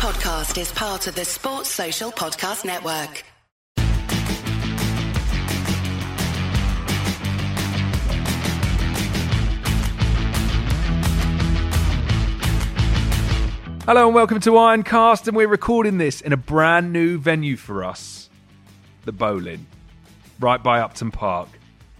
podcast is part of the Sports Social Podcast Network. Hello and welcome to Ironcast, and we're recording this in a brand new venue for us, the Boleyn, right by Upton Park.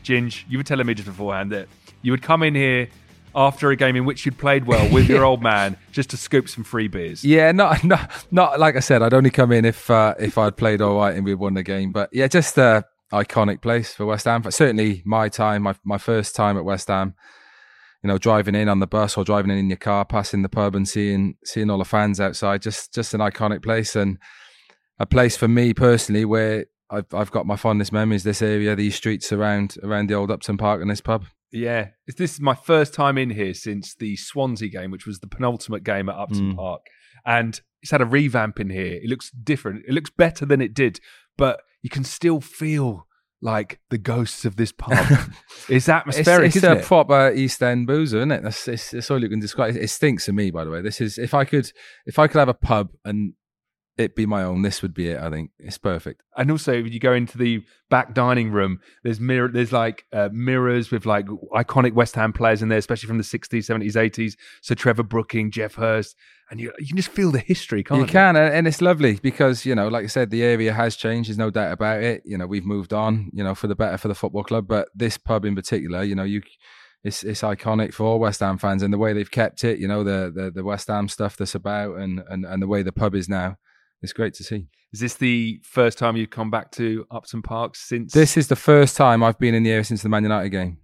Ginge, you were telling me just beforehand that you would come in here after a game in which you'd played well with your old man just to scoop some free beers. Yeah, not not not like I said. I'd only come in if uh, if I'd played all right and we'd won the game. But yeah, just a iconic place for West Ham. Certainly my time, my my first time at West Ham. You know, driving in on the bus or driving in in your car, passing the pub and seeing seeing all the fans outside. Just just an iconic place and a place for me personally where I've I've got my fondest memories. This area, these streets around around the old Upton Park and this pub. Yeah, this is my first time in here since the Swansea game, which was the penultimate game at Upton Mm. Park, and it's had a revamp in here. It looks different. It looks better than it did, but you can still feel like the ghosts of this pub. it's It's, atmospheric, it's isn't a it? proper East End boozer, isn't it? That's, it's, it's all you can describe. It stinks to me, by the way. This is if I could if I could have a pub and it be my own, this would be it. I think it's perfect. and also when you go into the back dining room there's mirror there's like uh, mirrors with like iconic west ham players in there especially from the 60s 70s 80s so trevor brooking geoff hurst and you, you can just feel the history can't you you, can, and it's lovely because you know, like I said, the area has changed. There's no doubt about it. You know, we've moved on. You know, for the better for the football club, but this pub in particular, you know, you. It's, it's iconic for all West Ham fans and the way they've kept it, you know, the, the, the West Ham stuff that's about and, and, and the way the pub is now. It's great to see. is this the first time you've come back to upton park since This is the first time I've been in the area since the Man United game.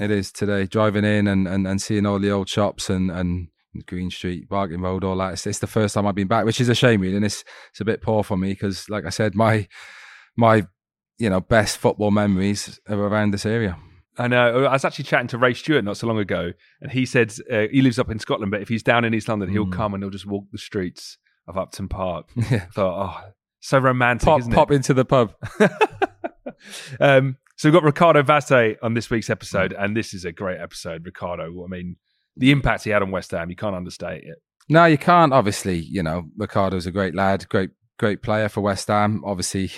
It is today. Driving in and, and, and seeing all the old shops and, and Green Street, Barking Road, all that. It's, it's the first time I've been back, which is a shame, really. And it's it's a bit poor for me because, like I said, my my you know best football memories are around this area. I know. I was actually chatting to Ray Stewart not so long ago, and he said uh, he lives up in Scotland, but if he's down in East London, he'll Mm. come and he'll just walk the streets of Upton Park. Yeah. Thought, oh, so romantic, Pop isn't it? pop into the pub. um, so we've got Ricardo Vaz Tê on this week's episode, and this is a great episode. Ricardo, I mean, the impact he had on West Ham, you can't understate it. No, you can't. Obviously, you know Ricardo's a great lad, great great player for West Ham. Obviously,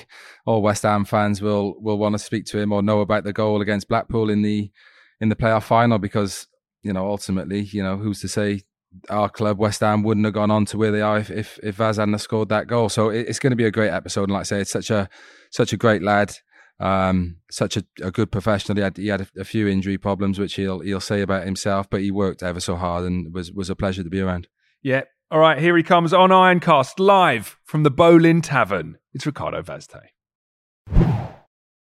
all West Ham fans will will want to speak to him or know about the goal against Blackpool in the in the playoff final because you know ultimately, you know, who's to say our club West Ham wouldn't have gone on to where they are if if, if Vaz hadn't scored that goal. So it, it's going to be a great episode, and like I say, it's such a such a great lad. Um, such a, a good professional. He had he had a, a few injury problems, which he'll he'll say about himself, but he worked ever so hard and was was a pleasure to be around. Yeah. All right, here he comes on Ironcast live from the Boleyn Tavern. It's Ricardo Vaz Tê.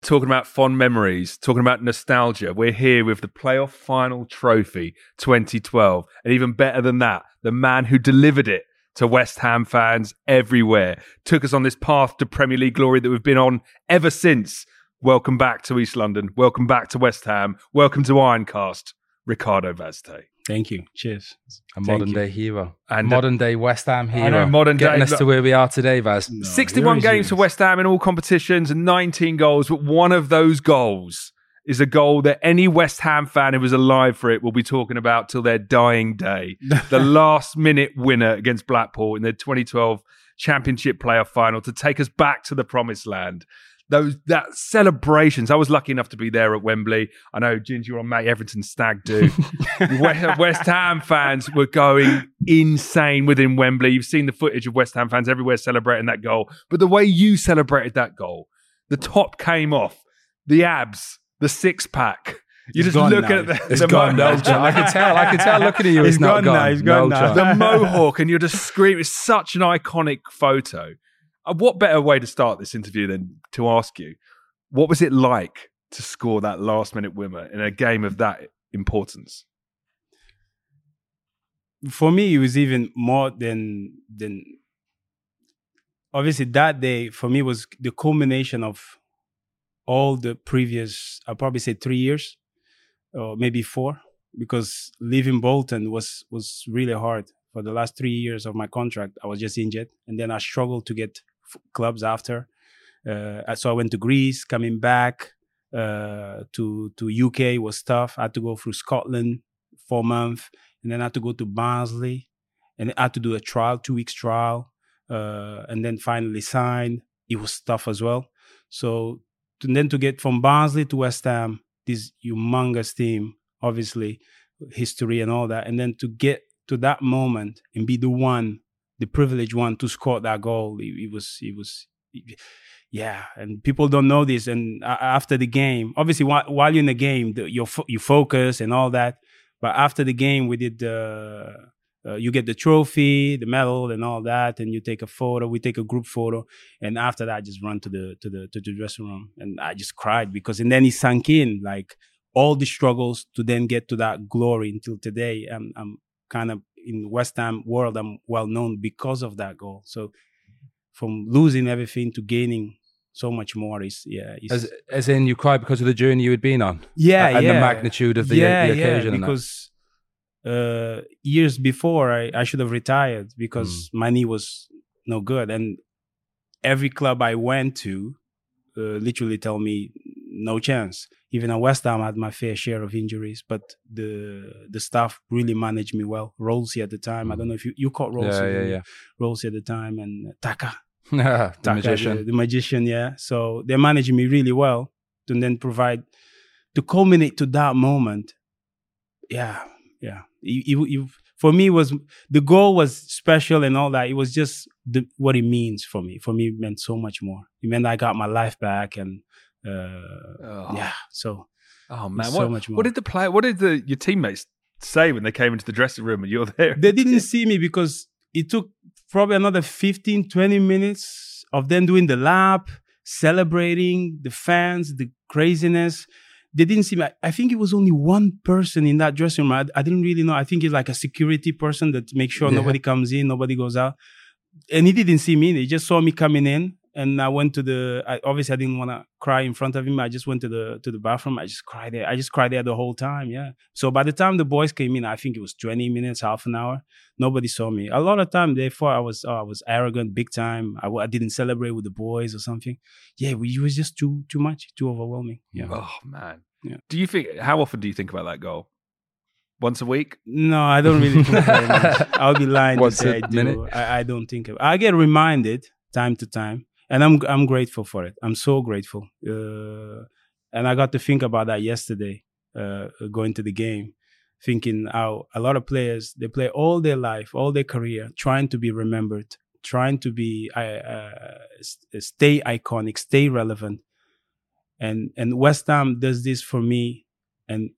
Talking about fond memories, talking about nostalgia. We're here with the playoff final trophy 2012. And even better than that, the man who delivered it to West Ham fans everywhere, took us on this path to Premier League glory that we've been on ever since. Welcome back to East London. Welcome back to West Ham. Welcome to Ironcast, Ricardo Vaz Tê. Thank you. Cheers. A Thank modern you. day hero. And- modern day West Ham hero. know, modern Getting day- us to where we are today, Vaz. No, 61 games for. West Ham in all competitions and 19 goals, but one of those goals is a goal that any West Ham fan who was alive for it will be talking about till their dying day. the last minute winner against Blackpool in the 2012 Championship playoff final to take us back to the promised land. Those that celebrations. I was lucky enough to be there at Wembley. I know Ginger you're on Matt Etherington's stag do. West, West Ham fans were going insane within Wembley. You've seen the footage of West Ham fans everywhere celebrating that goal. But the way you celebrated that goal, the top came off, the abs, the six pack. You just look now. at the, It's the gone mo- now, John. I can tell. I can tell. Looking at you, He's it's not gone gone. now, he's gone no now. the mohawk, and you're just screaming. It's such an iconic photo. Uh, what better way to start this interview than to ask you, what was it like to score that last minute winner in a game of that importance? For me, it was even more than than. Obviously, that day for me was the culmination of all the previous. I'll probably say three years, or maybe four, because leaving Bolton was was really hard. For the last three years of my contract, I was just injured, and then I struggled to get clubs after. Uh, so I went to Greece, coming back uh, to to UK was tough. I had to go through Scotland for a month, and then I had to go to Barnsley, and I had to do a trial, two weeks trial. uh, and then finally signed. It was tough as well. So to, then to get from Barnsley to West Ham, this humongous team, obviously history and all that, and then to get to that moment and be the one, the privileged one to score that goal, it, it was it was. It, yeah, and people don't know this. And after the game, obviously, while, while you're in the game, the, you you focus and all that. But after the game, we did the uh, you get the trophy, the medal, and all that, and you take a photo. We take a group photo, and after that, I just run to the to the to the dressing room, and I just cried because, and then it sank in like all the struggles to then get to that glory until today. I'm I'm kind of in West Ham world. I'm well known because of that goal. So from losing everything to gaining so much more is yeah as as in you cried because of the journey you had been on yeah and yeah. the magnitude of the, yeah, the occasion yeah, because uh, years before I, I should have retired because mm. my knee was no good and every club I went to uh, literally tell me no chance even at West Ham I had my fair share of injuries but the the staff really managed me well Rolsey at the time. I hmm. don't know if you you caught Rolsey yeah, yeah, yeah. Rolsey at the time and uh, Taka the magician. The, the, magician, yeah. So they managed me really well to then provide to culminate to that moment. Yeah, yeah. You, you, for me, was the goal was special and all that. It was just the, what it means for me. For me, it meant so much more. It meant I got my life back, and uh, oh. yeah. So, oh man, so what, much more. What did the play? What did the your teammates say when they came into the dressing room and you're there? They didn't see me because it took probably another 15, 20 minutes of them doing the lap, celebrating the fans, the craziness. They didn't see me. I think it was only one person in that dressing room. I, I didn't really know. I think it's like a security person that makes sure yeah. nobody comes in, nobody goes out. And he didn't see me. He just saw me coming in and I went to the. I, obviously, I didn't want to cry in front of him. I just went to the to the bathroom. I just cried there. I just cried there the whole time. Yeah. So by the time the boys came in, I think it was twenty minutes, half an hour. Nobody saw me. A lot of time, therefore, I was oh, I was arrogant, big time. I, I didn't celebrate with the boys or something. Yeah, we, it was just too too much, too overwhelming. Yeah. Oh man. Yeah. Do you think? How often do you think about that goal? Once a week? No, I don't really think very much. I'll be lying Once to say I do. I, I, don't think of. I get reminded time to time and I'm I'm grateful for it. I'm so grateful. Uh, and I got to think about that yesterday, uh, going to the game, thinking how a lot of players they play all their life, all their career, trying to be remembered, trying to be uh, uh stay iconic, stay relevant. And and West Ham does this for me, and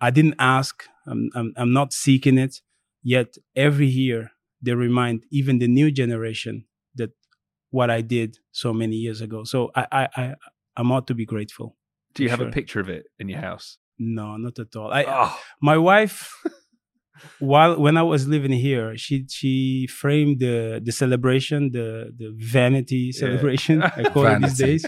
I didn't ask. I'm I'm, I'm not seeking it. Yet every year they remind even the new generation what I did so many years ago. So I, I, I I'm ought to be grateful. Do you have sure. a picture of it in your house? No, not at all. I, oh. my wife, while when I was living here, she she framed the the celebration, the the vanity celebration. Yeah. I call it these days.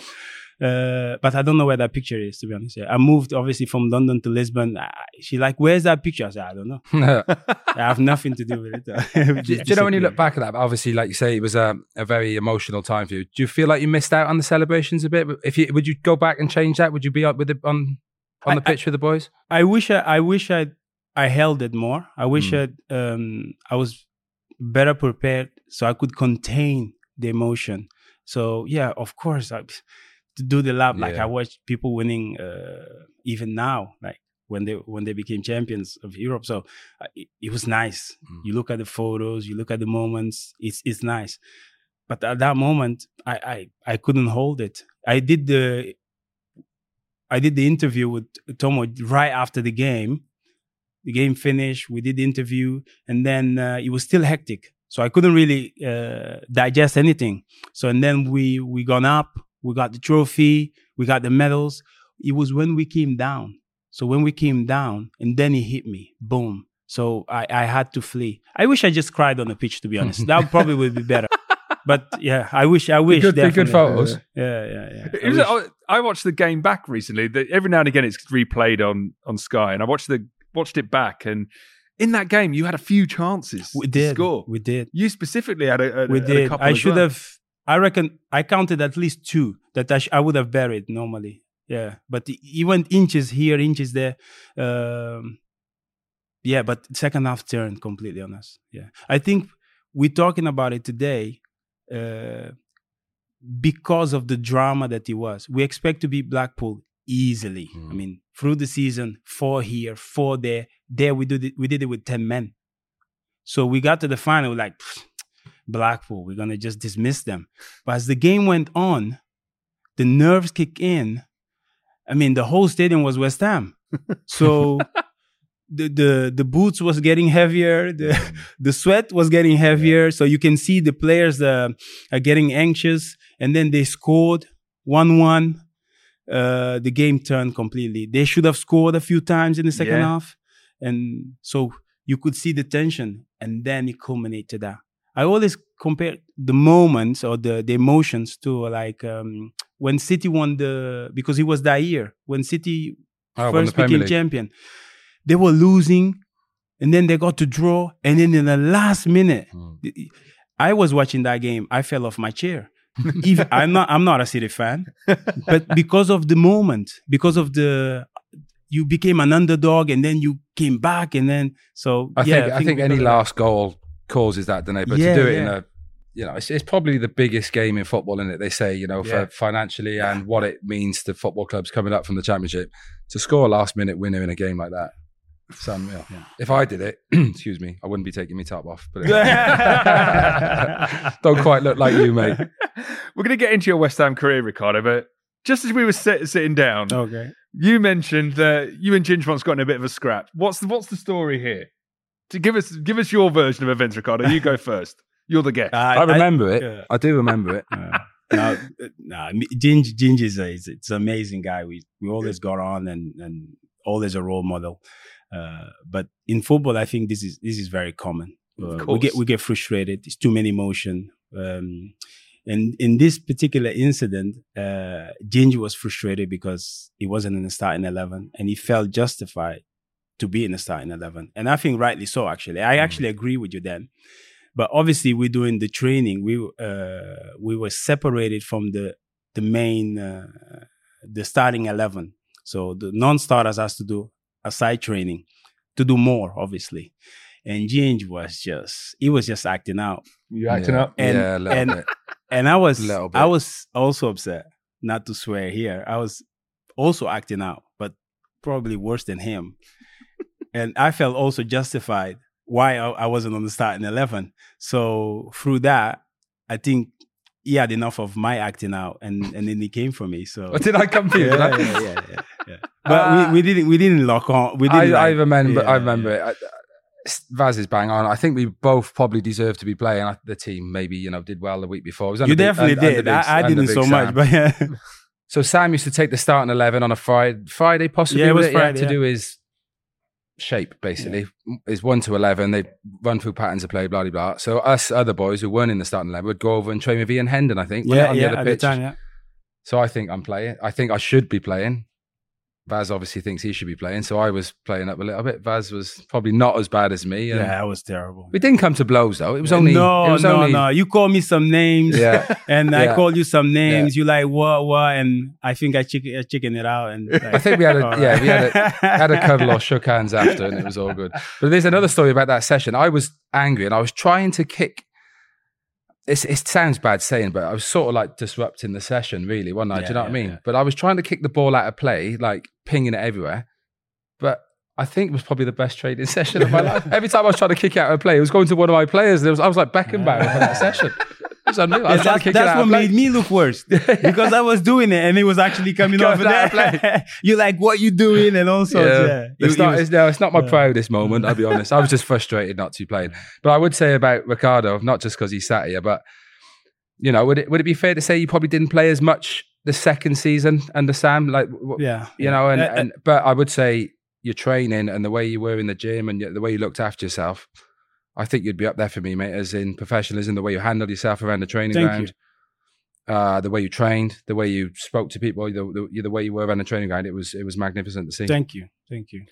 Uh, but I don't know where that picture is, to be honest. I moved obviously from London to Lisbon. she like, where's that picture? I said, I don't know. I have nothing to do with it. do, do you know when you look back at that? Obviously, like you say, it was a, a very emotional time for you. Do you feel like you missed out on the celebrations a bit? If you would you go back and change that? Would you be up with it on on the I, pitch with the boys? I wish I, I wish I I held it more. I wish mm. I um I was better prepared so I could contain the emotion. So yeah, of course. I, to do the lap. Like I watch people winning uh, even now, like when they when they became champions of Europe. So uh, it, it, was nice. Mm. You look at the photos, you look at the moments. It's it's nice. But at that moment, I I, I couldn't hold it. I did the I did the interview with Tomo right after the game. The game finished. We did the interview, and then uh, it was still hectic. So I couldn't really uh, digest anything. So and then we we gone up we got the trophy, we got the medals. It was when we came down. So when we came down, and then he hit me, boom. So I, I had to flee. I wish I just cried on the pitch, to be honest. that probably would be better. But yeah, I wish, I wish. Good, good photos. Yeah, yeah, yeah. I, was, I, watched the game back recently. Every now and again, it's replayed on on Sky, and I watched the watched it back, and in that game, you had a few chances. We did. score. We did. You specifically had a, a we did. A I should well. have I reckon I counted at least two that I, sh- I would have buried normally. Yeah, but he went inches here, inches there. Um, yeah, but second half turned completely on us. Yeah, I think we're talking about it today. uh, because of the drama that he was. We expect to beat Blackpool easily. I Mm. mean, through the season, four here, four there. There we did it. We did it with ten men. So we got to the final like "Pfft, Blackpool. We're gonna just dismiss them. But as the game went on, the nerves kick in. I mean, the whole stadium was West Ham. So the the the boots was getting heavier. The the sweat was getting heavier. So you can see the players uh, are getting anxious. And then they scored one one. Uh, the game turned completely. They should have scored a few times in the second Yeah. half, and so you could see the tension, and then it culminated to that. I always compare the moments or the the emotions to like um, when City won the because it was that year when City Oh, first became League. champion. They were losing, and then they got to draw, and then in the last minute, Mm. I was watching that game. I fell off my chair. Even, I'm not. I'm not a City fan, but because of the moment, because of the, you became an underdog, and then you came back, and then so I yeah, think I think we any last goal causes that, don't they? But Yeah, to do it in a you know, it's, it's probably the biggest game in football, in it. They say, you know, for financially and what it means to football clubs coming up from the championship to score a last minute winner in a game like that. It's unreal. Yeah. If I did it, excuse me, I wouldn't be taking my top off. But don't quite look like you, mate. We're going to get into your West Ham career, Ricardo, but just as we were sit, sitting down, Okay. you mentioned that you and Ginger once got in a bit of a scrap. What's the, what's the story here? To give us give us your version of events, Ricardo. You go first. You're the guest. I remember it. yeah. I do remember it. Uh, no, no, me- Ginger, Ginger is a, it's an amazing guy. We we always got on and and always a role model. Uh, but in football, I think this is this is very common. Uh, we get we get frustrated. It's too many emotion. Um, and in this particular incident, uh, Ginger was frustrated because he wasn't in the starting eleven, and he felt justified to be in the starting eleven. And I think rightly so. Actually, I actually agree with you then. But obviously we're doing the training. We uh we were separated from the the main uh, the starting 11 so the non-starters has to do a side training to do more obviously. And Ginge was just he was just acting out. You yeah. And- yeah, a little and- bit. and I was I was also upset not to swear here. I was also acting out but probably worse than him and I felt also justified why I, I wasn't on the starting 11 so through that I think he had enough of my acting out and and then he came for me so But did I come for you? yeah, yeah, yeah, yeah, yeah. but Uh, we, we didn't we didn't lock on we I, didn't I like- remember. yeah, I remember yeah. it. I, Vaz is bang on. I think we both probably deserve to be playing. The team maybe you know did well the week before. You big- definitely under did big- I, I didn't so Sam. much but yeah So Sam used to take the starting eleven on a Friday, Friday possibly. Yeah, it was it? Friday, to yeah. do his shape basically. Is one to eleven. They run through patterns of play, blah blah blah. So us other boys who weren't in the starting eleven would go over and train with Ian Hendon. I think. yeah on yeah the other pitch. time yeah So I think I'm playing. I think I should be playing. Vaz obviously thinks he should be playing, so I was playing up a little bit. Vaz was probably not as bad as me. yeah that was terrible We didn't come to blows though. It was only no was no only, no you call me some names Yeah, and I Yeah. call you some names. You like what what, and I think I chicken I chicken it out. And I think we had a yeah we had a had a cuddle or shook hands after, and it was all good. But there's another story about that session. I was angry and I was trying to kick. It's, it sounds bad saying, but I was sort of like disrupting the session, really, wasn't I? Do you know what I mean? yeah. But I was trying to kick the ball out of play, like pinging it everywhere. But I think it was probably the best trading session of my life. Every time I was trying to kick it out of play, it was going to one of my players. There was, I was like Beckenbauer for that session. It was unreal. I was that's that's it what made me look worse because I was doing it and it was actually coming Coming over out of there. you like what you doing and all sorts. Yeah, It's, It- it not, was- it's, no, it's not my yeah. proudest moment, I'll be honest. I was just frustrated not to be playing. But I would say about Ricardo, not just because he sat here, but, you know, would it, would it be fair to say you probably didn't play as much the second season under Sam? Like, yeah, you know, and, Uh, uh, and but I would say your training and the way you were in the gym and the way you looked after yourself, I think you'd be up there for me, mate, as in professionalism, the way you handled yourself around the training Thank ground. Uh, the way you trained, the way you spoke to people, the, the, the way you were around the training ground, it was it was magnificent to see. thank you, thank you.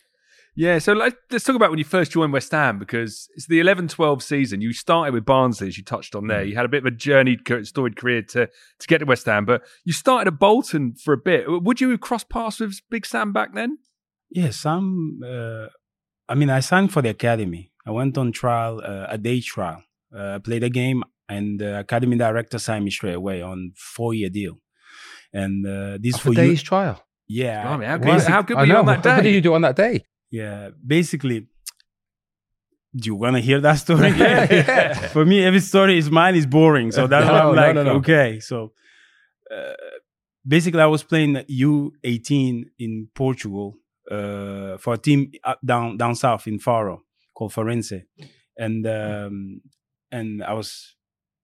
Yeah, so let's, let's talk about when you first joined West Ham because it's the 11 12 season. You started with Barnsley, as you touched on there. You had a bit of a journeyed, ca- storied career to, to get to West Ham, but you started at Bolton for a bit. Would you have crossed paths with Big Sam back then? Yeah, Sam. Uh, I mean, I signed for the academy. I went on trial, uh, a day trial. Uh, I played a game. and the academy director signed me straight away on four year deal. And uh, this Off for a you, day's trial. yeah, Blimey, how Basic- good, how good I were you on that day? What did day? you do on that day? yeah. Basically, do you want to hear that story? Yeah, yeah. For me, every story is mine is boring, so that's why I'm no, like, no, no. okay. So uh, basically, I was playing U18 in Portugal uh, for a team up, down down south in Faro called Farense, and um, and I was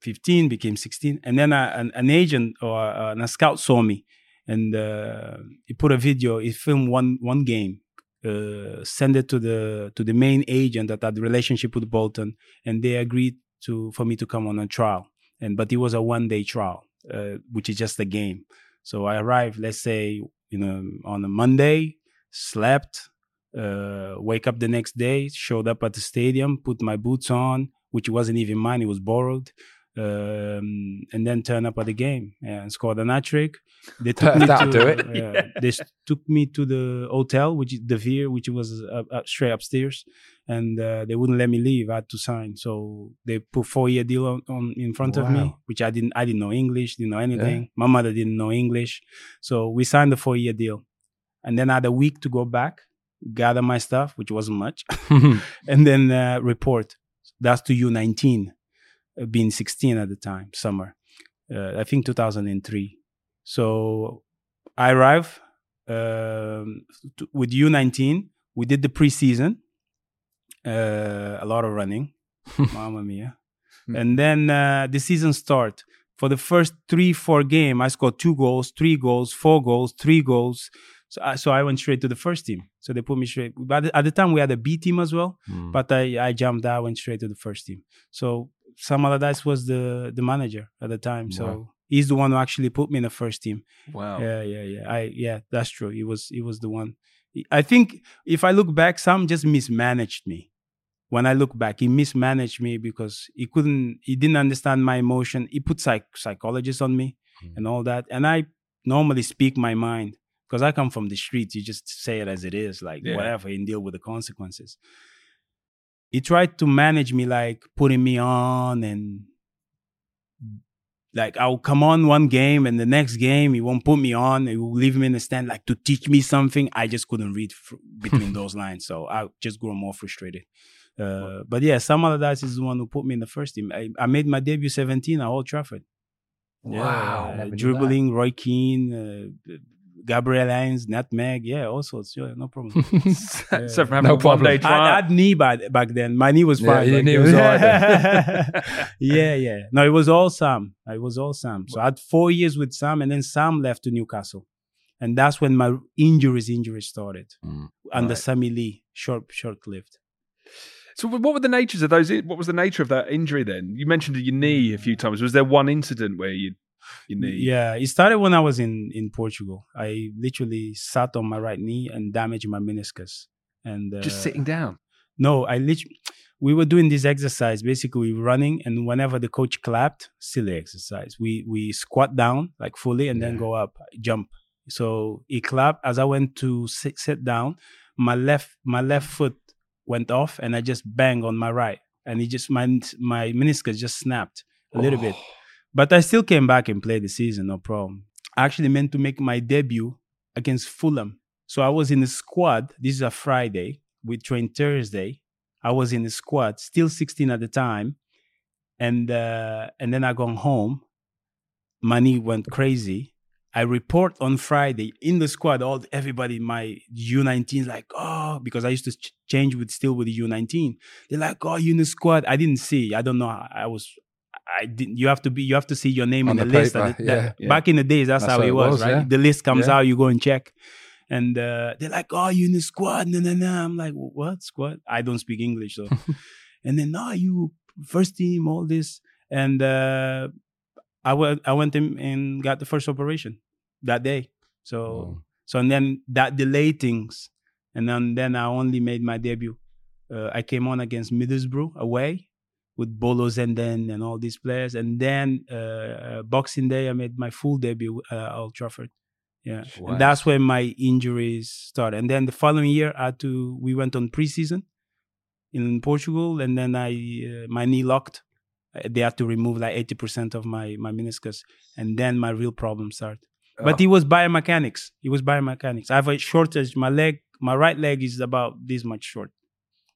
15, became 16, and then I, an, an agent or uh, a scout saw me, and uh, he put a video. He filmed one one game, uh, send it to the to the main agent that had relationship with Bolton, and they agreed to for me to come on a trial. And but it was a one day trial, uh, which is just a game. So I arrived, let's say, you know, on a Monday, slept, uh, wake up the next day, showed up at the stadium, put my boots on, which wasn't even mine; it was borrowed. Um, and then turn up at the game and scored an hat trick. They took me to, do it. yeah, they took me to the hotel, which is the Veer, which was up, up, straight upstairs, and uh, they wouldn't let me leave. I had to sign, so they put four year deal on, on in front of me, which I didn't. I didn't know English, didn't know anything. My mother didn't know English, so we signed the four year deal, and then I had a week to go back, gather my stuff, which wasn't much, and then uh, report. That's to U nineteen, uh, being sixteen at the time, summer. Uh, I think 2003. So I arrive um, t- with U19. We did the preseason, uh, a lot of running, Mamma mia. And then uh, the season start. For the first three, four game, I scored two goals, three goals, four goals, three goals. So I, so I went straight to the first team. So they put me straight. But at the time, we had a B team as well. Mm. But I, I jumped out, went straight to the first team. So Sam Allardyce was the the manager at the time. So Wow. he's the one who actually put me in the first team. Wow. Yeah, yeah, yeah. I yeah, that's true. He was he was the one. I think if I look back, Sam just mismanaged me. When I look back, he mismanaged me because he couldn't, he didn't understand my emotion. He put psych psychologists on me Mm. and all that. And I normally speak my mind because I come from the streets. You just say it as it is, like Yeah. whatever, and deal with the consequences. He tried to manage me, like putting me on and like I'll come on one game and the next game he won't put me on. He will leave me in the stand like to teach me something. I just couldn't read fr- between those lines, so I just grew more frustrated. Uh, but yeah, Sam Allardyce is the one who put me in the first team. I, I made my debut 17 at Old Trafford. Wow. Yeah, dribbling, Roy Keane, uh, Gabriel Heinze, Nutmeg, yeah, all sorts. Yeah, no problem. so from No problem. I, I had knee back, back then. My knee was Yeah, fine. your knee was all right yeah, yeah. No, it was all Sam. It was all Sam. So I had four years with Sam, and then Sam left to Newcastle, and that's when my injuries, injuries started Mm, under right. Sammy Lee, short, short lived. So what were the natures of those? What was the nature of that injury then? You mentioned your knee a few times. Was there one incident where you knee? Yeah, it started when I was in in Portugal. I literally sat on my right knee and damaged my meniscus. And uh, Just sitting down. No, I literally. We were doing this exercise, basically running, and whenever the coach clapped, silly exercise. We we squat down like fully and then go up, jump. So he clapped as I went to sit, sit down. My left my left foot went off, and I just banged on my right, and it just my my meniscus just snapped a little bit. But I still came back and played the season, no problem. I actually meant to make my debut against Fulham. So I was in the squad. This is a Friday. We trained Thursday. I was in the squad, still 16 at the time. And uh, and then I gone home. Money went crazy. I report on Friday in the squad. All everybody, my U19 is like, oh, because I used to ch- change with still with the U19. They're like, oh, you in the squad. I didn't see. I don't know. I was I didn't. You have to be. You have to see your name On in the, the list. and it- yeah, yeah. Back in the days, that's, That's how how it was, was, right? yeah. The list comes out, you go and check, and uh, they're like, "Oh, you in the squad?" No, no, no. I'm like, "What squad?" I don't speak English, so. and then, no, you first team, all this, and uh, I went. I went in and got the first operation that day. So, Oh. so and then that delayed things, and then then I only made my debut. Uh, I came on against Middlesbrough away with Bolo Zenden and all these players, and then uh, uh, Boxing Day I made my full debut uh, at Old Trafford. Yeah, Wow. and that's when my injuries started. And then the following year, I had to we went on preseason in Portugal, and then I uh, my knee locked, Uh, They had to remove like eighty percent of my my meniscus, and then my real problem started. Oh. But it was biomechanics. It was biomechanics. I have a shortage. My leg, my right leg is about this much short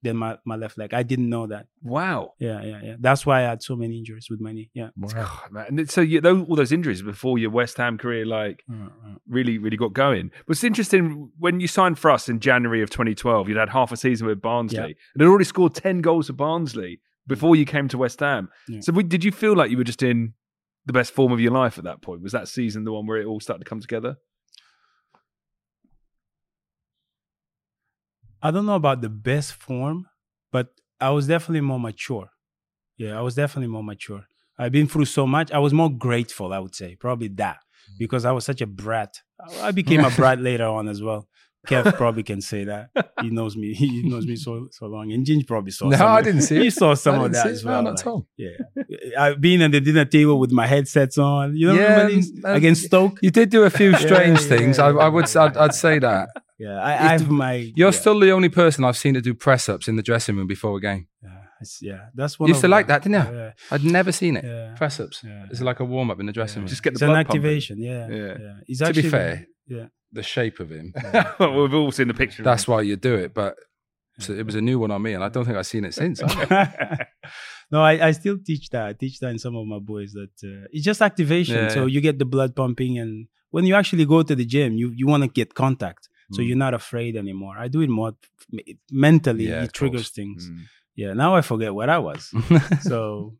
than my, my left leg. I didn't know that. Wow. Yeah, yeah, yeah. That's why I had so many injuries with my knee. Yeah. God, man. And so you, those, all those injuries before your West Ham career, like Uh, uh. really, really got going. But it's interesting when you signed for us in January of 2012, you'd had half a season with Barnsley Yeah. and had already scored 10 goals for Barnsley before you came to West Ham. Yeah. So we, did you feel like you were just in the best form of your life at that point? Was that season the one where it all started to come together? I don't know about the best form, but I was definitely more mature. Yeah, I was definitely more mature. I've been through so much. I was more grateful, I would say, probably that, because I was such a brat. I became a brat later on as well. Kev probably can say that. He knows me. He knows me so so long. And Ginge probably saw. No, some I didn't see He saw some of that as it. No, well. not like, at all. Yeah, I've been at the dinner table with my headsets on. You know, Yeah, um, against Stoke. You did do a few strange yeah, things. yeah, I, I would. I'd, I'd say that Yeah, I, I have my. you're yeah, still the only person I've seen to do press ups in the dressing room before a game. Yeah, yeah, that's one. You used to of like that, didn't you? Yeah, I'd never seen it. yeah. Press ups. Yeah. It's like a warm up in the dressing room. Just get the It's an blood pumping. activation. Yeah, Yeah. yeah. It's To be fair, yeah. the shape of him. well, we've all seen the picture. That's why you do it. But so it was a new one on me, and I don't think I've seen it since. no, I, I still teach that. I teach that in some of my boys that uh, it's just activation. Yeah, so yeah. you get the blood pumping, and when you actually go to the gym, you you want to get contact. So Mm. you're not afraid anymore. I do it more mentally. Yeah, it triggers course. things. Mm. Yeah. Now I forget what I was. so,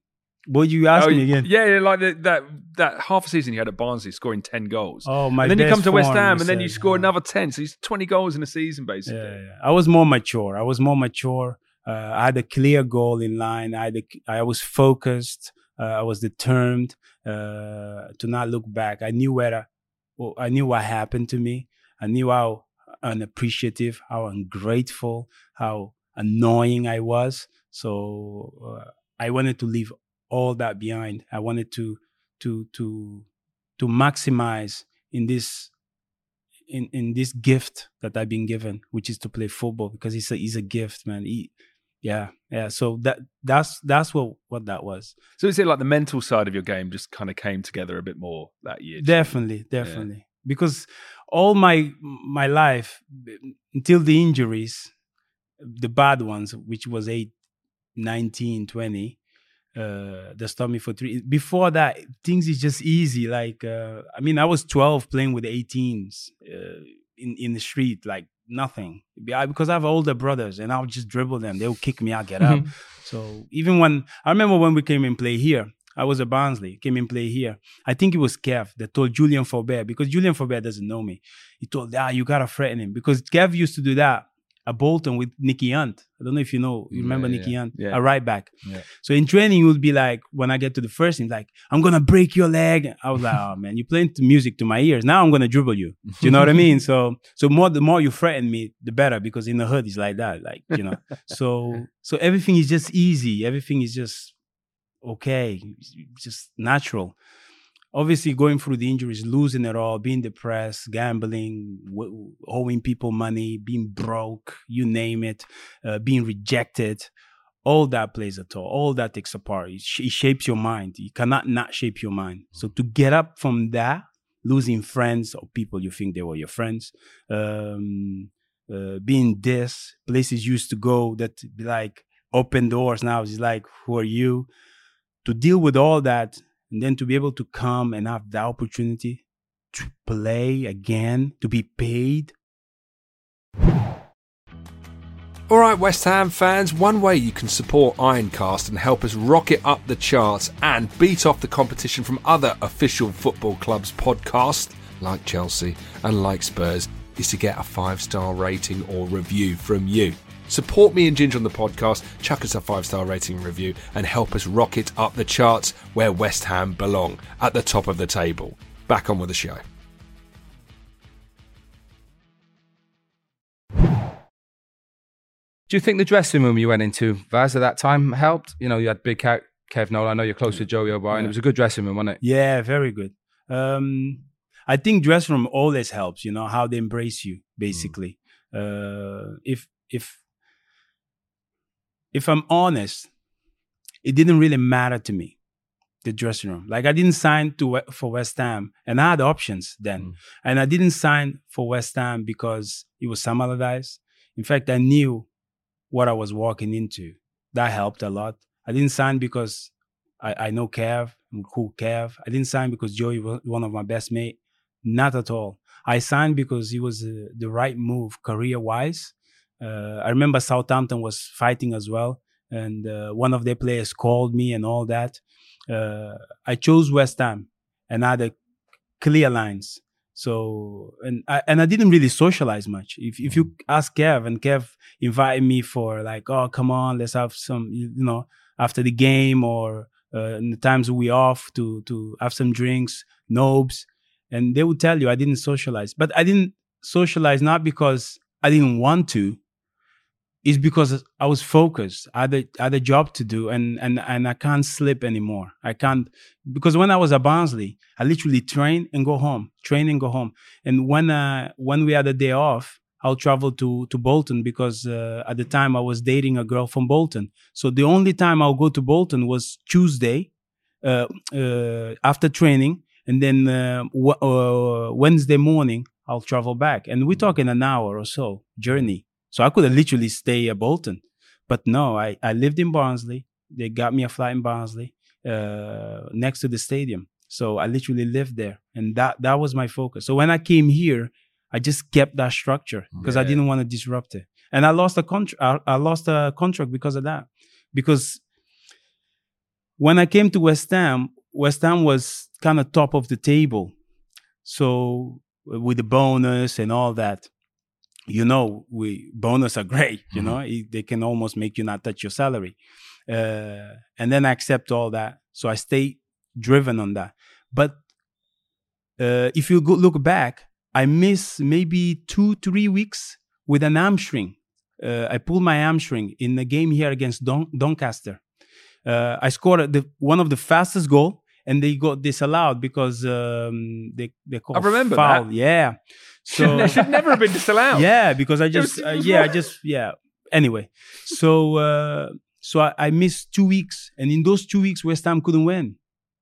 what you ask Oh, me again? yeah, yeah, like the, that that half a season you had at Barnsley scoring 10 goals. Oh, my. and then you come to West Ham and then you score another 10. So he's 20 goals in a season, basically. Yeah, yeah. I was more mature. I was more mature. Uh, I had a clear goal in line. I had a, I was focused. Uh, I was determined uh, to not look back. I knew where I, well, I knew what happened to me. I knew how unappreciative, how ungrateful, how annoying I was. So uh, I wanted to leave all that behind. I wanted to to to to maximize in this in in this gift that I've been given, which is to play football because it's a it's a gift, man. He- yeah, yeah. So that that's that's what what that was. So is it like the mental side of your game just kind of came together a bit more that year? Definitely, definitely. Because all my my life until the injuries, the bad ones, which was 8, 19, 20, uh, that stopped me for three. Before that, things is just easy. Like uh, I mean, I was 12 playing with 18s uh, in in the street, like nothing. Because I have older brothers, and I'll just dribble them. They'll kick me out, get up. So even when I remember when we came and play here, I was at Barnsley, came and play here. I think it was Kev that told Julian Faubert because Julian Faubert doesn't know me. He told, ah, you gotta threaten him because Kev used to do that at Bolton with Nicky Hunt. I don't know if you know, you remember Yeah, Nicky yeah. Hunt, Yeah. a right back. Yeah. So in training, he would be like, when I get to the first team, like, I'm gonna break your leg. I was like, oh man, you're playing music to my ears. Now I'm gonna dribble you. Do you know what I mean? So so more the more you threaten me, the better because in the hood it's like that, like you know. so so everything is just easy. Everything is just okay, just natural. Obviously, going through the injuries, losing it all, being depressed, gambling, w- owing people money, being broke, you name it, uh, being rejected, all that plays a toll. All that takes a part. It, sh- it shapes your mind. You cannot not shape your mind. So to get up from that, losing friends or people you think they were your friends, um, uh, being this places you used to go that like open doors now it's like who are you to deal with all that and then to be able to come and have the opportunity to play again to be paid All right, West Ham fans, one way you can support Ironcast and help us rocket up the charts and beat off the competition from other official football clubs' podcasts, like Chelsea and like Spurs, is to get a five star rating or review from you. Support me and Ginger on the podcast, chuck us a five star rating and review, and help us rocket up the charts where West Ham belong, at the top of the table. Back on with the show. Do you think the dressing room you went into, Vaz, at that time helped? You know, you had big Kev, Kev Nolan. I know you're close to Joey O'Brien. Yeah. It was a good dressing room, wasn't it? yeah very good um i think dressing room always helps you know how they embrace you basically uh if if if i'm honest it didn't really matter to me, the dressing room. Like I didn't sign to for West Ham, and I had options then, Mm. and I didn't sign for West Ham because it was Sam Allardyce. In fact, I knew what I was walking into. That helped a lot. I didn't sign because I, I know Kev, I'm cool Kev. I didn't sign because Joey was one of my best mate. Not at all. I signed because it was uh, the right move career wise. Uh, I remember Southampton was fighting as well, and uh, one of their players called me and all that. Uh, I chose West Ham, and I had a clear lines. So and I and I didn't really socialize much. If if you ask Kev and Kev invited me for like, oh come on, let's have some, you know, after the game or uh, in the times we off to to have some drinks, nobs, and they would tell you I didn't socialize. But I didn't socialize not because I didn't want to. It's because I was focused. I had a, I had a job to do, and and and I can't sleep anymore. I can't because when I was at Barnsley, I literally train and go home, train and go home. And when uh, when we had a day off, I'll travel to to Bolton because uh, at the time I was dating a girl from Bolton. So the only time I'll go to Bolton was Tuesday uh, uh, after training, and then uh, w- uh, Wednesday morning I'll travel back. And we're talking an hour or so journey. So I could have literally stay at Bolton, but no, I I lived in Barnsley. They got me a flight in Barnsley uh, next to the stadium. So I literally lived there, and that that was my focus. So when I came here, I just kept that structure because I didn't want to disrupt it, and I lost a contract. I, I lost a contract because of that. Because when I came to West Ham, West Ham was kind of top of the table, so with the bonus and all that, you know, we bonus are great. You know, It- they can almost make you not touch your salary, uh, and then I accept all that. So I stay driven on that. But uh, if you go look back, I miss maybe two, three weeks with an hamstring. Uh, I pulled my hamstring in the game here against Don- Doncaster. Uh, I scored the, one of the fastest goal, and they got disallowed because um, they they called I remember foul. that. Yeah, Should, so should never have been disallowed. yeah, because I just uh, yeah, I just yeah. Anyway, so uh, so I, I missed two weeks, and in those two weeks, West Ham couldn't win.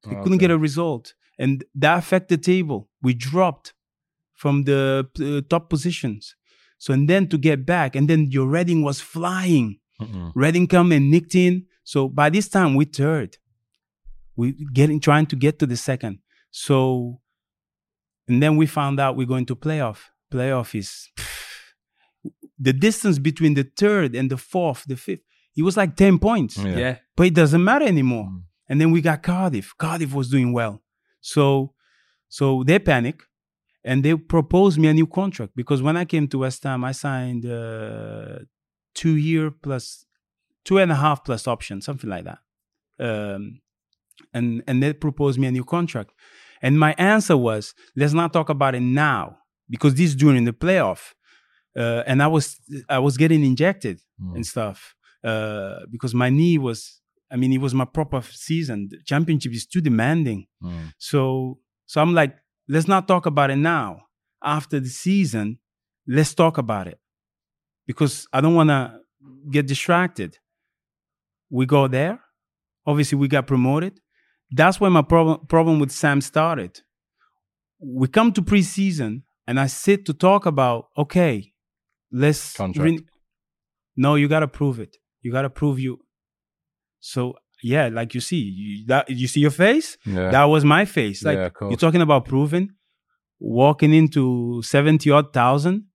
They couldn't get a result, and that affected the table. We dropped from the uh, top positions. So and then to get back, and then your Reading was flying. Reading come and nicked in. So by this time we third. We getting trying to get to the second. So and then we found out we're going to playoff. Playoff is the distance between the third and the fourth, the fifth. It was like 10 points. Yeah. Yeah. But it doesn't matter anymore. Mm. And then we got Cardiff. Cardiff was doing well. So so they panic and they proposed me a new contract because when I came to West Ham, I signed uh, two year plus two and a half plus option, something like that. Um, and and they proposed me a new contract. And my answer was, let's not talk about it now because this is during the playoff. Uh, and I was I was getting injected Mm. and stuff uh, because my knee was. I mean, it was my proper season. The championship is too demanding. Mm. So so I'm like, let's not talk about it now. After the season, let's talk about it. Because I don't wanna get distracted. We go there. Obviously, we got promoted. That's where my problem problem with Sam started. We come to preseason and I sit to talk about, okay, let's Contract. no, you gotta prove it. You gotta prove you. So yeah, like you see, you, that you see your face. Yeah. That was my face. Like Yeah, you're talking about proving, walking into seventy odd thousand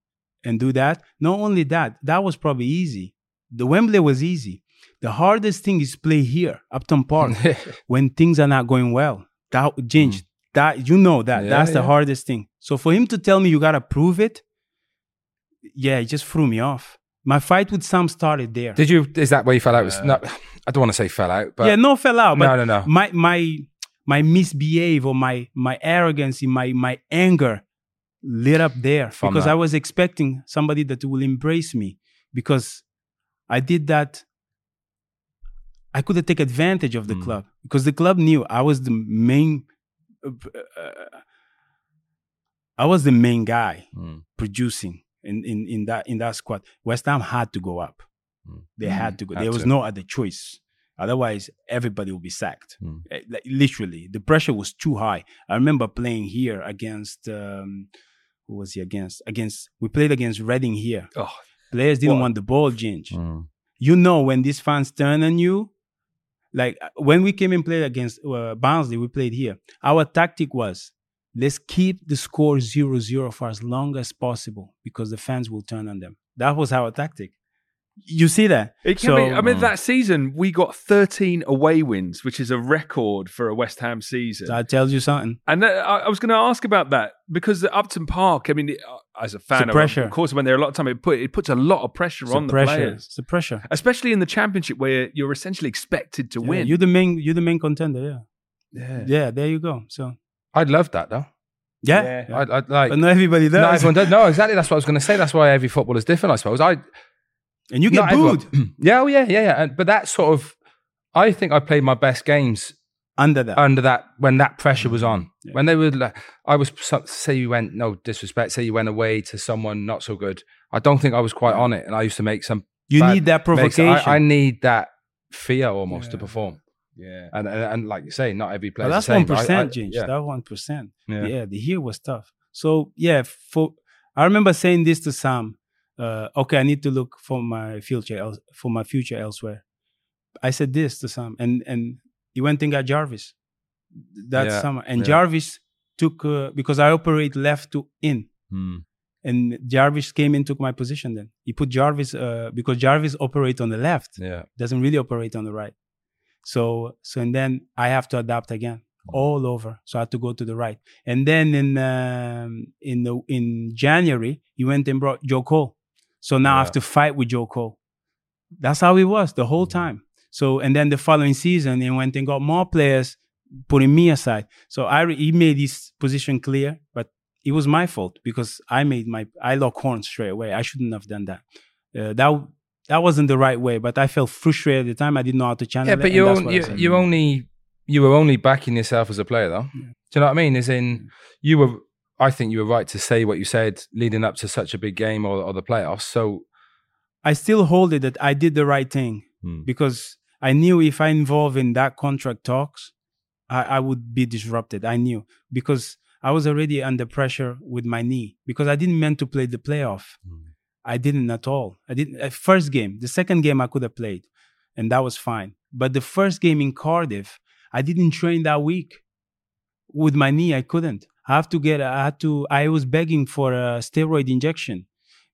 and do that. Not only that, that was probably easy. The Wembley was easy. The hardest thing is play here, Upton Park, when things are not going well. That Ginge, that you know that. Mm. Yeah, That's the hardest thing. So for him to tell me you gotta prove it, yeah, it just threw me off. My fight with Sam started there. Did you? Is that where you fell out? Was no, I don't want to say fell out, but yeah, no fell out. But No, no, no. My my my misbehave or my my arrogance, my my anger lit up there From because that. I was expecting somebody that will embrace me because I did that. I could have taken advantage of the Mm. club because the club knew I was the main. Uh, uh, I was the main guy Mm. producing in, in, in that in that squad. West Ham had to go up. Mm. They had to go. Had there was to. no other choice. Otherwise, everybody would be sacked. Mm. Eh, like, literally, the pressure was too high. I remember playing here against um, who was he against? Against we played against Reading here. Oh, Players didn't What? want the ball, Ginge. Mm. You know when these fans turn on you. Like uh, when we came and played against uh, Barnsley, we played here. Our tactic was let's keep the score 0-0 for as long as possible because the fans will turn on them. That was our tactic. You see that? It can So- be, I mean, that season we got 13 away wins, which is a record for a West Ham season. That tells you something. and that, I, I was going to ask about that because the Upton Park. I mean, it- uh, as a fan, of, pressure. of course, when they're a lot of time, it put it puts a lot of pressure It's on the the pressure. players, It's the pressure. especially in the championship where you're essentially expected to Yeah, win. You're the main. You're the main contender. Yeah. yeah. Yeah. There you go. So I'd love that though. yeah. Yeah. yeah. I'd, I'd like. but not everybody does. Not everyone does. No, exactly. That's what I was going to say. That's why every football is different, I suppose. I and you get booed yeah, oh yeah, yeah, yeah. And, but that sort of, I think I played my best games under that. under that when that pressure was mm, on. Yeah. When they were, like, I was say you went no disrespect. Say you went away to someone not so good. I don't think I was quite on it, and I used to make some. you bad need that provocation. I, I need that fear almost to perform. yeah. And, and and like you say, not every player. That's one but I- I- percent, James. Yeah, That one percent. yeah. Yeah, the year was tough. So yeah, for I remember saying this to Sam. Uh, okay, I need to look for my future else, for my future elsewhere. I said this to Sam, and and he went and got Jarvis that Yeah, summer, and yeah. Jarvis took uh, because I operate left to in, Hmm. and Jarvis came in took my position. Then he put Jarvis uh, because Jarvis operate on the left, yeah. doesn't really operate on the right. So so and then I have to adapt again all over. So I had to go to the right. And then in um, in the in January he went and brought Joe Cole. So now I have to fight with Joe Cole. That's how it was the whole time. So and then the following season he went and got more players, putting me aside. So I re- he made his position clear, but it was my fault because I made my I locked horns straight away. I shouldn't have done that. Uh, that that wasn't the right way, but I felt frustrated at the time. I didn't know how to channel Yeah, it. but and you on, you, you only you were only backing yourself as a player, though. Yeah. Do you know what I mean? As in, you were. I think you were right to say what you said leading up to such a big game or, or the playoffs. So, I still hold it that I did the right thing Hmm. because I knew if I involved in that contract talks, I, I would be disrupted. I knew because I was already under pressure with my knee because I didn't meant to play the playoff. I didn't at all. I didn't. Uh, first game, the second game I could have played, and that was fine. But the first game in Cardiff, I didn't train that week with my knee. I couldn't. I have to get. I had to. I was begging for a steroid injection,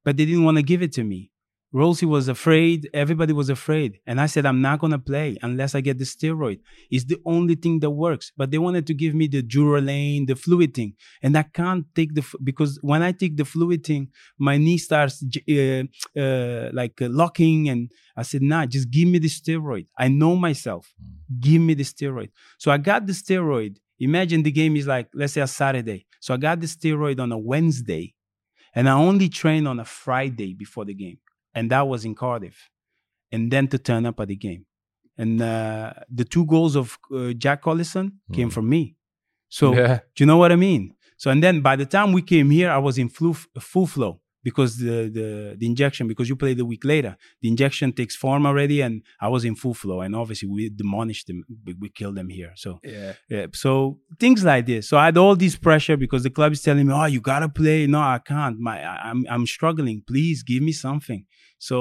but they didn't want to give it to me. Rosie was afraid. Everybody was afraid, and I said, "I'm not gonna play unless I get the steroid. It's the only thing that works." But they wanted to give me the Durolane, the fluid thing, and I can't take the because when I take the fluid thing, my knee starts uh, uh, like uh, locking, and I said, "Nah, just give me the steroid. I know myself. Give me the steroid." So I got the steroid. Imagine the game is like, let's say a Saturday. So I got the steroid on a Wednesday, and I only trained on a Friday before the game, and that was in Cardiff, and then to turn up at the game. And uh, the two goals of uh, Jack Collison came Mm. from me. So yeah, do you know what I mean? So and then by the time we came here, I was in full full flow because the the the injection because you played a week later, the injection takes form already, and I was in full flow, and obviously we demolished them, we, we killed them here. So Yeah. yeah, so things like this. So I had all this pressure because the club is telling me, "Oh, you gotta play." No, I can't. My I, I'm I'm struggling. Please give me something. So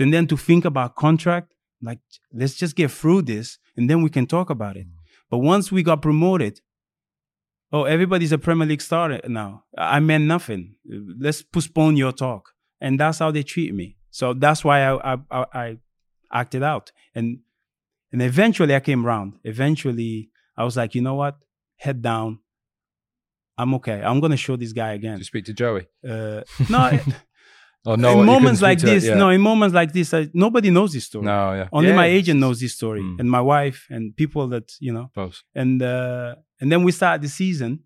and then to think about contract, like let's just get through this, and then we can talk about it. Mm. But once we got promoted, oh, everybody's a Premier League star now. I meant nothing. Let's postpone your talk, and that's how they treat me. So that's why I I, I, I acted out, and and eventually I came round. Eventually I was like, you know what, head down. I'm okay. I'm gonna show this guy again. to speak to Joey. Uh, no, Oh no, in moments like to this, yeah. no, in moments like this, I, nobody knows this story. no, yeah, Only Yeah, my agent knows this story, Mm. and my wife, and people that you know. close. And uh, and then we started the season.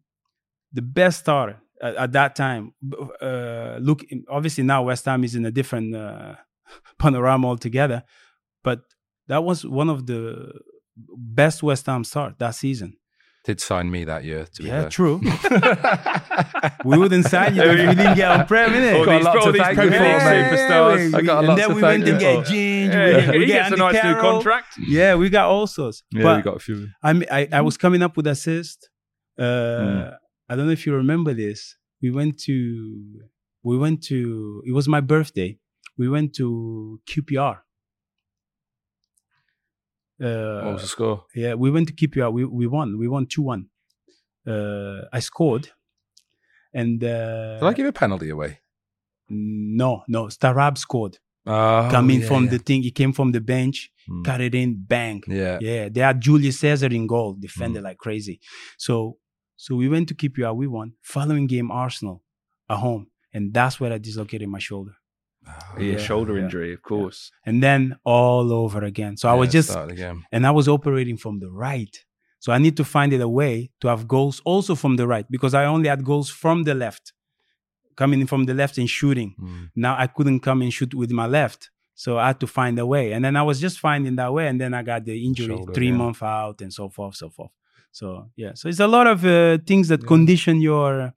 The best starter at, at that time. Uh, look, obviously now West Ham is in a different uh, panorama altogether, but that was one of the best West Ham start that season. Did sign me that year. To Yeah, fair. true. we wouldn't sign you if we didn't get on Prem, innit? All got a these, lot to these thank Premier you League for, mate. superstars. I got a and lot then to we went to get for. Ginge. Yeah, we, he, we he get gets a Andy nice new contract. Yeah, we got all sorts. Yeah, but we got a few. I, mean, I I was coming up with assist. Uh, Mm. I don't know if you remember this. We went to we went to it was my birthday. We went to QPR. Uh, What was the score? yeah, we went to QPR. We we won. We won two one. Uh, I scored, and uh, Did I give a penalty away? no, no, Starab scored. Oh, Coming yeah, from yeah. the thing, he came from the bench, Mm. cut it in, bang. Yeah. Yeah, they had Júlio César in goal, defended Mm. like crazy. So, so we went to keep you out. we won. Following game, Arsenal at home, and that's where I dislocated my shoulder. Yeah, Yeah, shoulder yeah, injury, of course. And then all over again. So I was just, again. and I was operating from the right. So I need to find it a way to have goals also from the right because I only had goals from the left, coming in from the left and shooting. Mm. Now I couldn't come and shoot with my left. So I had to find a way. And then I was just finding that way. And then I got the injury, Shoulder, three months out and so forth, so forth. So yeah. So it's a lot of uh, things that condition your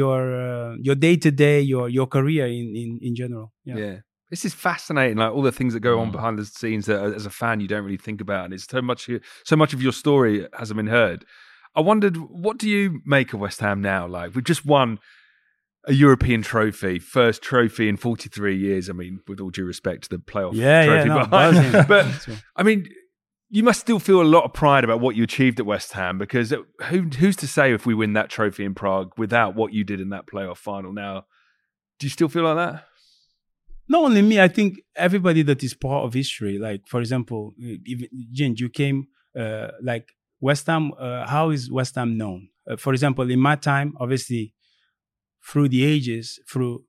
your uh, your day to day, your your career in in, in general. Yeah. Yeah. This is fascinating. Like all the things that go on Mm. behind the scenes that, uh, as a fan, you don't really think about, and it's so much. So much of your story hasn't been heard. I wondered, what do you make of West Ham now? Like we've just won a European trophy, first trophy in 43 years. I mean, with all due respect to the playoff Yeah, yeah, trophy no, behind, buzzing. but I mean, you must still feel a lot of pride about what you achieved at West Ham because who, who's to say if we win that trophy in Prague without what you did in that playoff final? Now, do you still feel like that? not only me, I think everybody that is part of history. Like for example, even Ginge, you came uh, like West Ham. Uh, how is West Ham known? Uh, for example, in my time, obviously, through the ages, through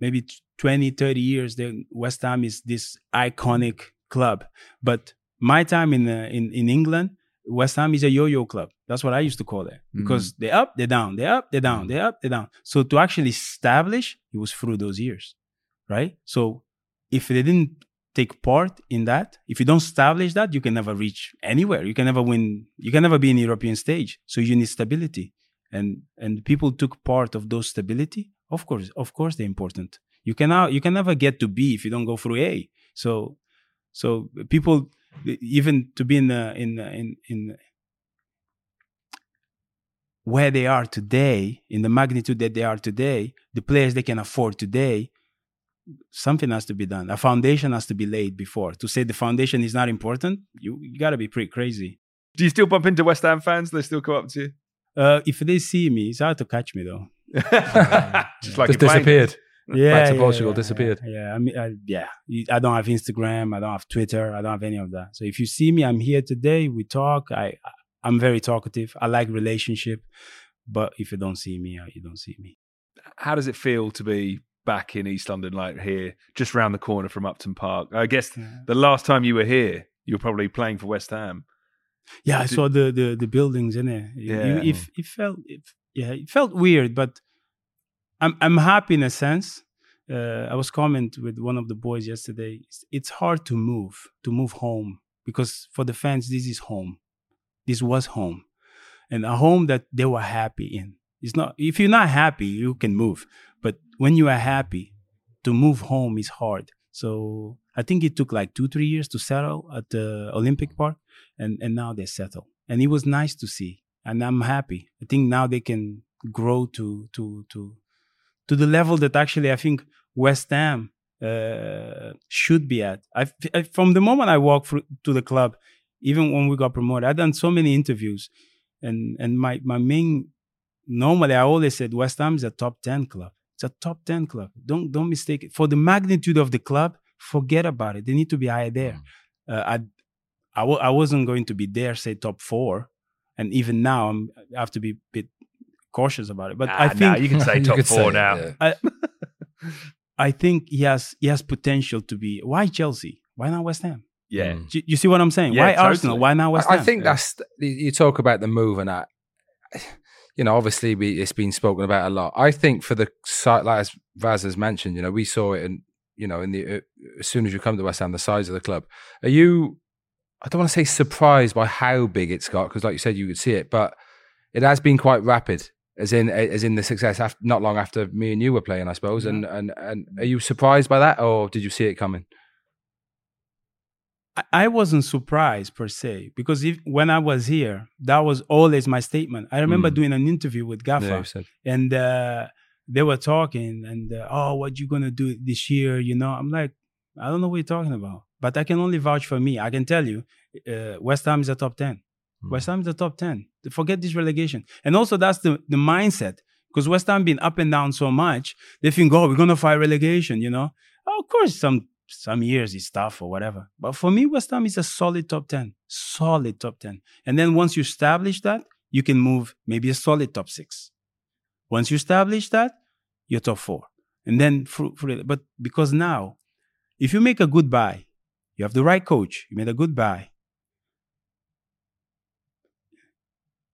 maybe 20, 30 years, then West Ham is this iconic club. But my time in uh, in in England, West Ham is a yo-yo club. That's what I used to call it because they're up, they're down, they're up, they're down, they're up, they're down. So to actually establish, it was through those years, right? So if they didn't take part in that, if you don't establish that, you can never reach anywhere. You can never win. You can never be in the European stage. So you need stability, and and people took part of those stability. Of course, of course, they're important. You cannot, you can never get to B if you don't go through A. So, so people even to be in the, in the, in in where they are today, in the magnitude that they are today, the players they can afford today, something has to be done. A foundation has to be laid before. To say the foundation is not important, you, you got to be pretty crazy. Do you still bump into West Ham fans? They still come up to you? Uh, if they see me, it's hard to catch me though. Just like Just disappeared. Yeah, back to yeah, Portugal, yeah, disappeared. Yeah, yeah. I mean, I, yeah. I don't have Instagram. I don't have Twitter. I don't have any of that. So if you see me, I'm here today. We talk. I, I'm very talkative. I like relationship. But if you don't see me, uh, you don't see me. How does it feel to be back in East London, like here, just round the corner from Upton Park? I guess the last time you were here, you were probably playing for West Ham. Yeah, I saw the the, the buildings in it. Yeah. It, it, it felt it, yeah, it felt weird, but I'm I'm happy in a sense. Uh, I was comment with one of the boys yesterday. It's, hard to move to move home because for the fans this is home. This was home, and a home that they were happy in. It's not if you're not happy, you can move, but when you are happy, to move home is hard. So I think it took like two three years to settle at the Olympic Park and and now they settle and it was nice to see and i'm happy i think now they can grow to to to to the level that actually i think west ham uh, should be at. I, I from the moment i walked through to the club even when we got promoted i've done so many interviews. And and my my main normally i always said west ham is a top 10 club. It's a top 10 club. Don't don't mistake it. For the magnitude of the club forget about it. They need to be higher there. Uh, I I w- I wasn't going to be there, say top four, and even now I'm, I have to be a bit cautious about it. But I Ah, think nah, you can say top could four say, now. yeah. I think he has he has potential to be. Why Chelsea? Why not West Ham? Yeah. Mm. Do you see what I'm saying? Yeah, Why totally. Arsenal? Why not West I, I Ham? think that's you talk about the move and that. You know, obviously, we, it's been spoken about a lot. I think for the site, like as Vaz has mentioned, you know, we saw it in you know in the uh, as soon as you come to West Ham, the size of the club. Are you I don't want to say surprised by how big it's got because, like you said, you could see it, but it has been quite rapid. As in, as in the success after, not long after me and you were playing, I suppose. And and and are you surprised by that, or did you see it coming? I- I wasn't surprised per se because if, when I was here, that was always my statement. I remember Mm. doing an interview with Gaffa, Yeah, and uh, they were talking, and uh, oh, what you gonna do this year? You know, I'm like, I don't know what you're talking about, but I can only vouch for me. I can tell you, uh, West Ham is a top ten. Mm. West Ham is a top ten. Forget this relegation, and also that's the the mindset because West Ham been up and down so much. They think, oh, we're gonna fight relegation. You know, of course, some some years it's tough or whatever. But for me, West Ham is a solid top 10, solid top 10. And then once you establish that, you can move maybe a solid top six. Once you establish that, you're top four. And then, for, for, but because now, if you make a good buy, you have the right coach, you made a good buy. B-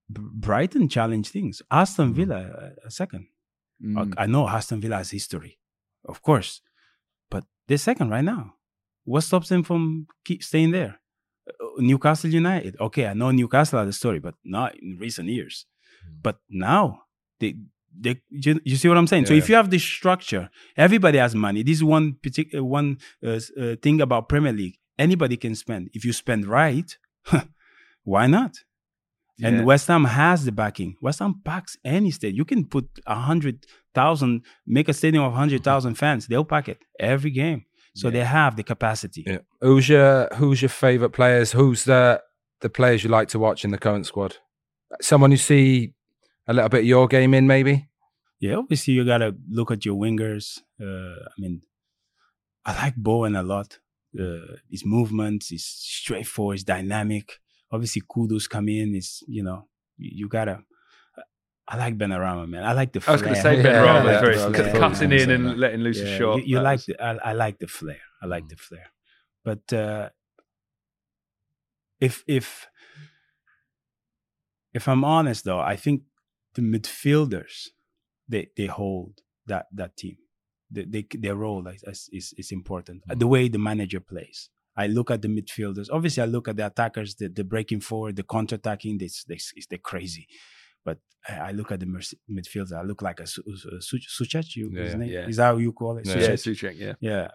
Brighton challenge things. Aston Villa, a, a second. Mm. I know Aston Villa has history, of course, but they're second right now. What stops them from keep staying there? Uh, Newcastle United. Okay, I know Newcastle had a story, but not in recent years. But now they they you, you see what I'm saying. So if you have this structure, everybody has money. This is one particular one uh, uh, thing about Premier League. Anybody can spend. If you spend right, why not? Yeah. And West Ham has the backing. West Ham backs any state. You can put a hundred thousand, make a stadium of hundred thousand fans. They'll pack it every game. So they have the capacity. Yeah. Who's your Who's your favorite players? Who's the the players you like to watch in the current squad? Someone you see a little bit of your game in, maybe. Yeah, obviously you gotta look at your wingers. Uh, I mean, I like Bowen a lot. Uh, his movements, his straightforward, his dynamic. Obviously, Kudus come in. Is you know you, gotta. I like Benrahma, man. I like the. I was going to say Ben Yeah, very yeah, yeah. cutting in Yeah. and letting loose a Yeah, shot. You, you like the, I, I like the flair. I like the flair. But uh, if if if I'm honest though, I think the midfielders they they hold that that team. They, they, their role is, is is is important. Mm. The way the manager plays. I look at the midfielders. Obviously, I look at the attackers, the, the breaking forward, the counter-attacking. This, this, they're crazy. But I look at the midfielders. I look like a Su- Su- Su- Souček. You, Yeah, yeah. Is that how you call it? Yeah. yeah, Souček? Souček, yeah. Yeah.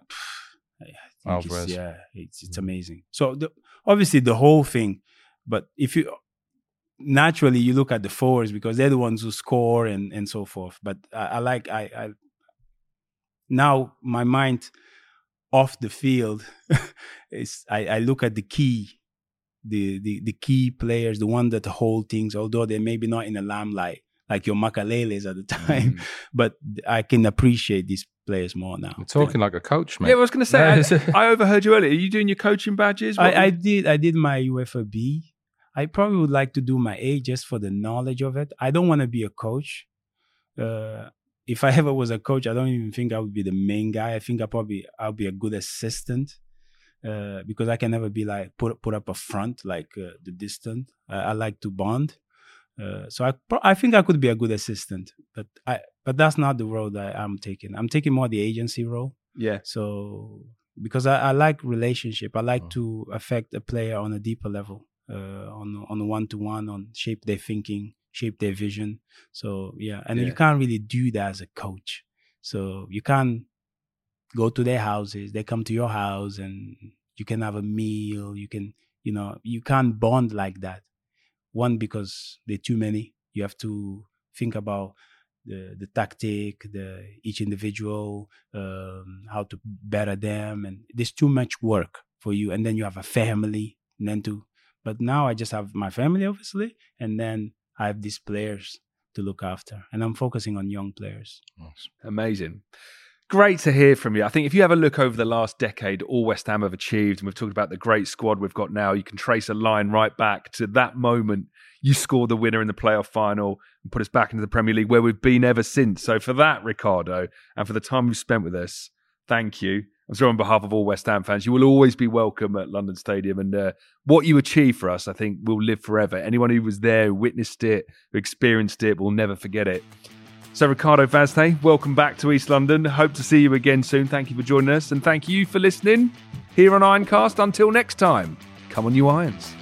It's- yeah, it's, it's mm-hmm. amazing. So the, obviously the whole thing, but if you naturally you look at the forwards because they're the ones who score and and so forth. But I, I like I, I now my mind off the field is I, I look at the key. The, the the key players, the one that hold things, although they maybe not in the limelight like your Makeleles at the time, but I can appreciate these players more now. You're talking like a coach, mate. Yeah, I was going to say, I, I overheard you earlier. Are you doing your coaching badges? I, I did I did my UEFA B. I probably would like to do my A just for the knowledge of it. I don't want to be a coach. Uh, if I ever was a coach, I don't even think I would be the main guy. I think I probably I'll be a good assistant uh, because I can never be like put put up a front like uh, the distant. I, I like to bond. Uh, so I I think I could be a good assistant, but I but that's not the role I, I'm taking. I'm taking more the agency role. yeah. So because I, I like relationship, I like Oh. to affect a player on a deeper level, uh, on on one to one, on shape their thinking, shape their vision. So yeah, and Yeah. you can't really do that as a coach. So you can't go to their houses. They come to your house, and you can have a meal. You can, you know, you can't bond like that. One because they're too many. You have to think about the the tactic, the each individual, um, how to better them, and there's too much work for you. And then you have a family, and then to. But now I just have my family, obviously, and then I have these players to look after, and I'm focusing on young players. Amazing. Great to hear from you. I think if you have a look over the last decade, all West Ham have achieved, and we've talked about the great squad we've got now, you can trace a line right back to that moment you scored the winner in the playoff final and put us back into the Premier League where we've been ever since. So for that, Ricardo, and for the time you've spent with us, thank you. I'm sorry on behalf of all West Ham fans, you will always be welcome at London Stadium. And uh, what you achieve for us, I think, will live forever. Anyone who was there, who witnessed it, who experienced it, will never forget it. So, Ricardo Vaz Tê, welcome back to East London. Hope to see you again soon. Thank you for joining us. And thank you for listening here on Ironcast. Until next time, Come on, you Irons.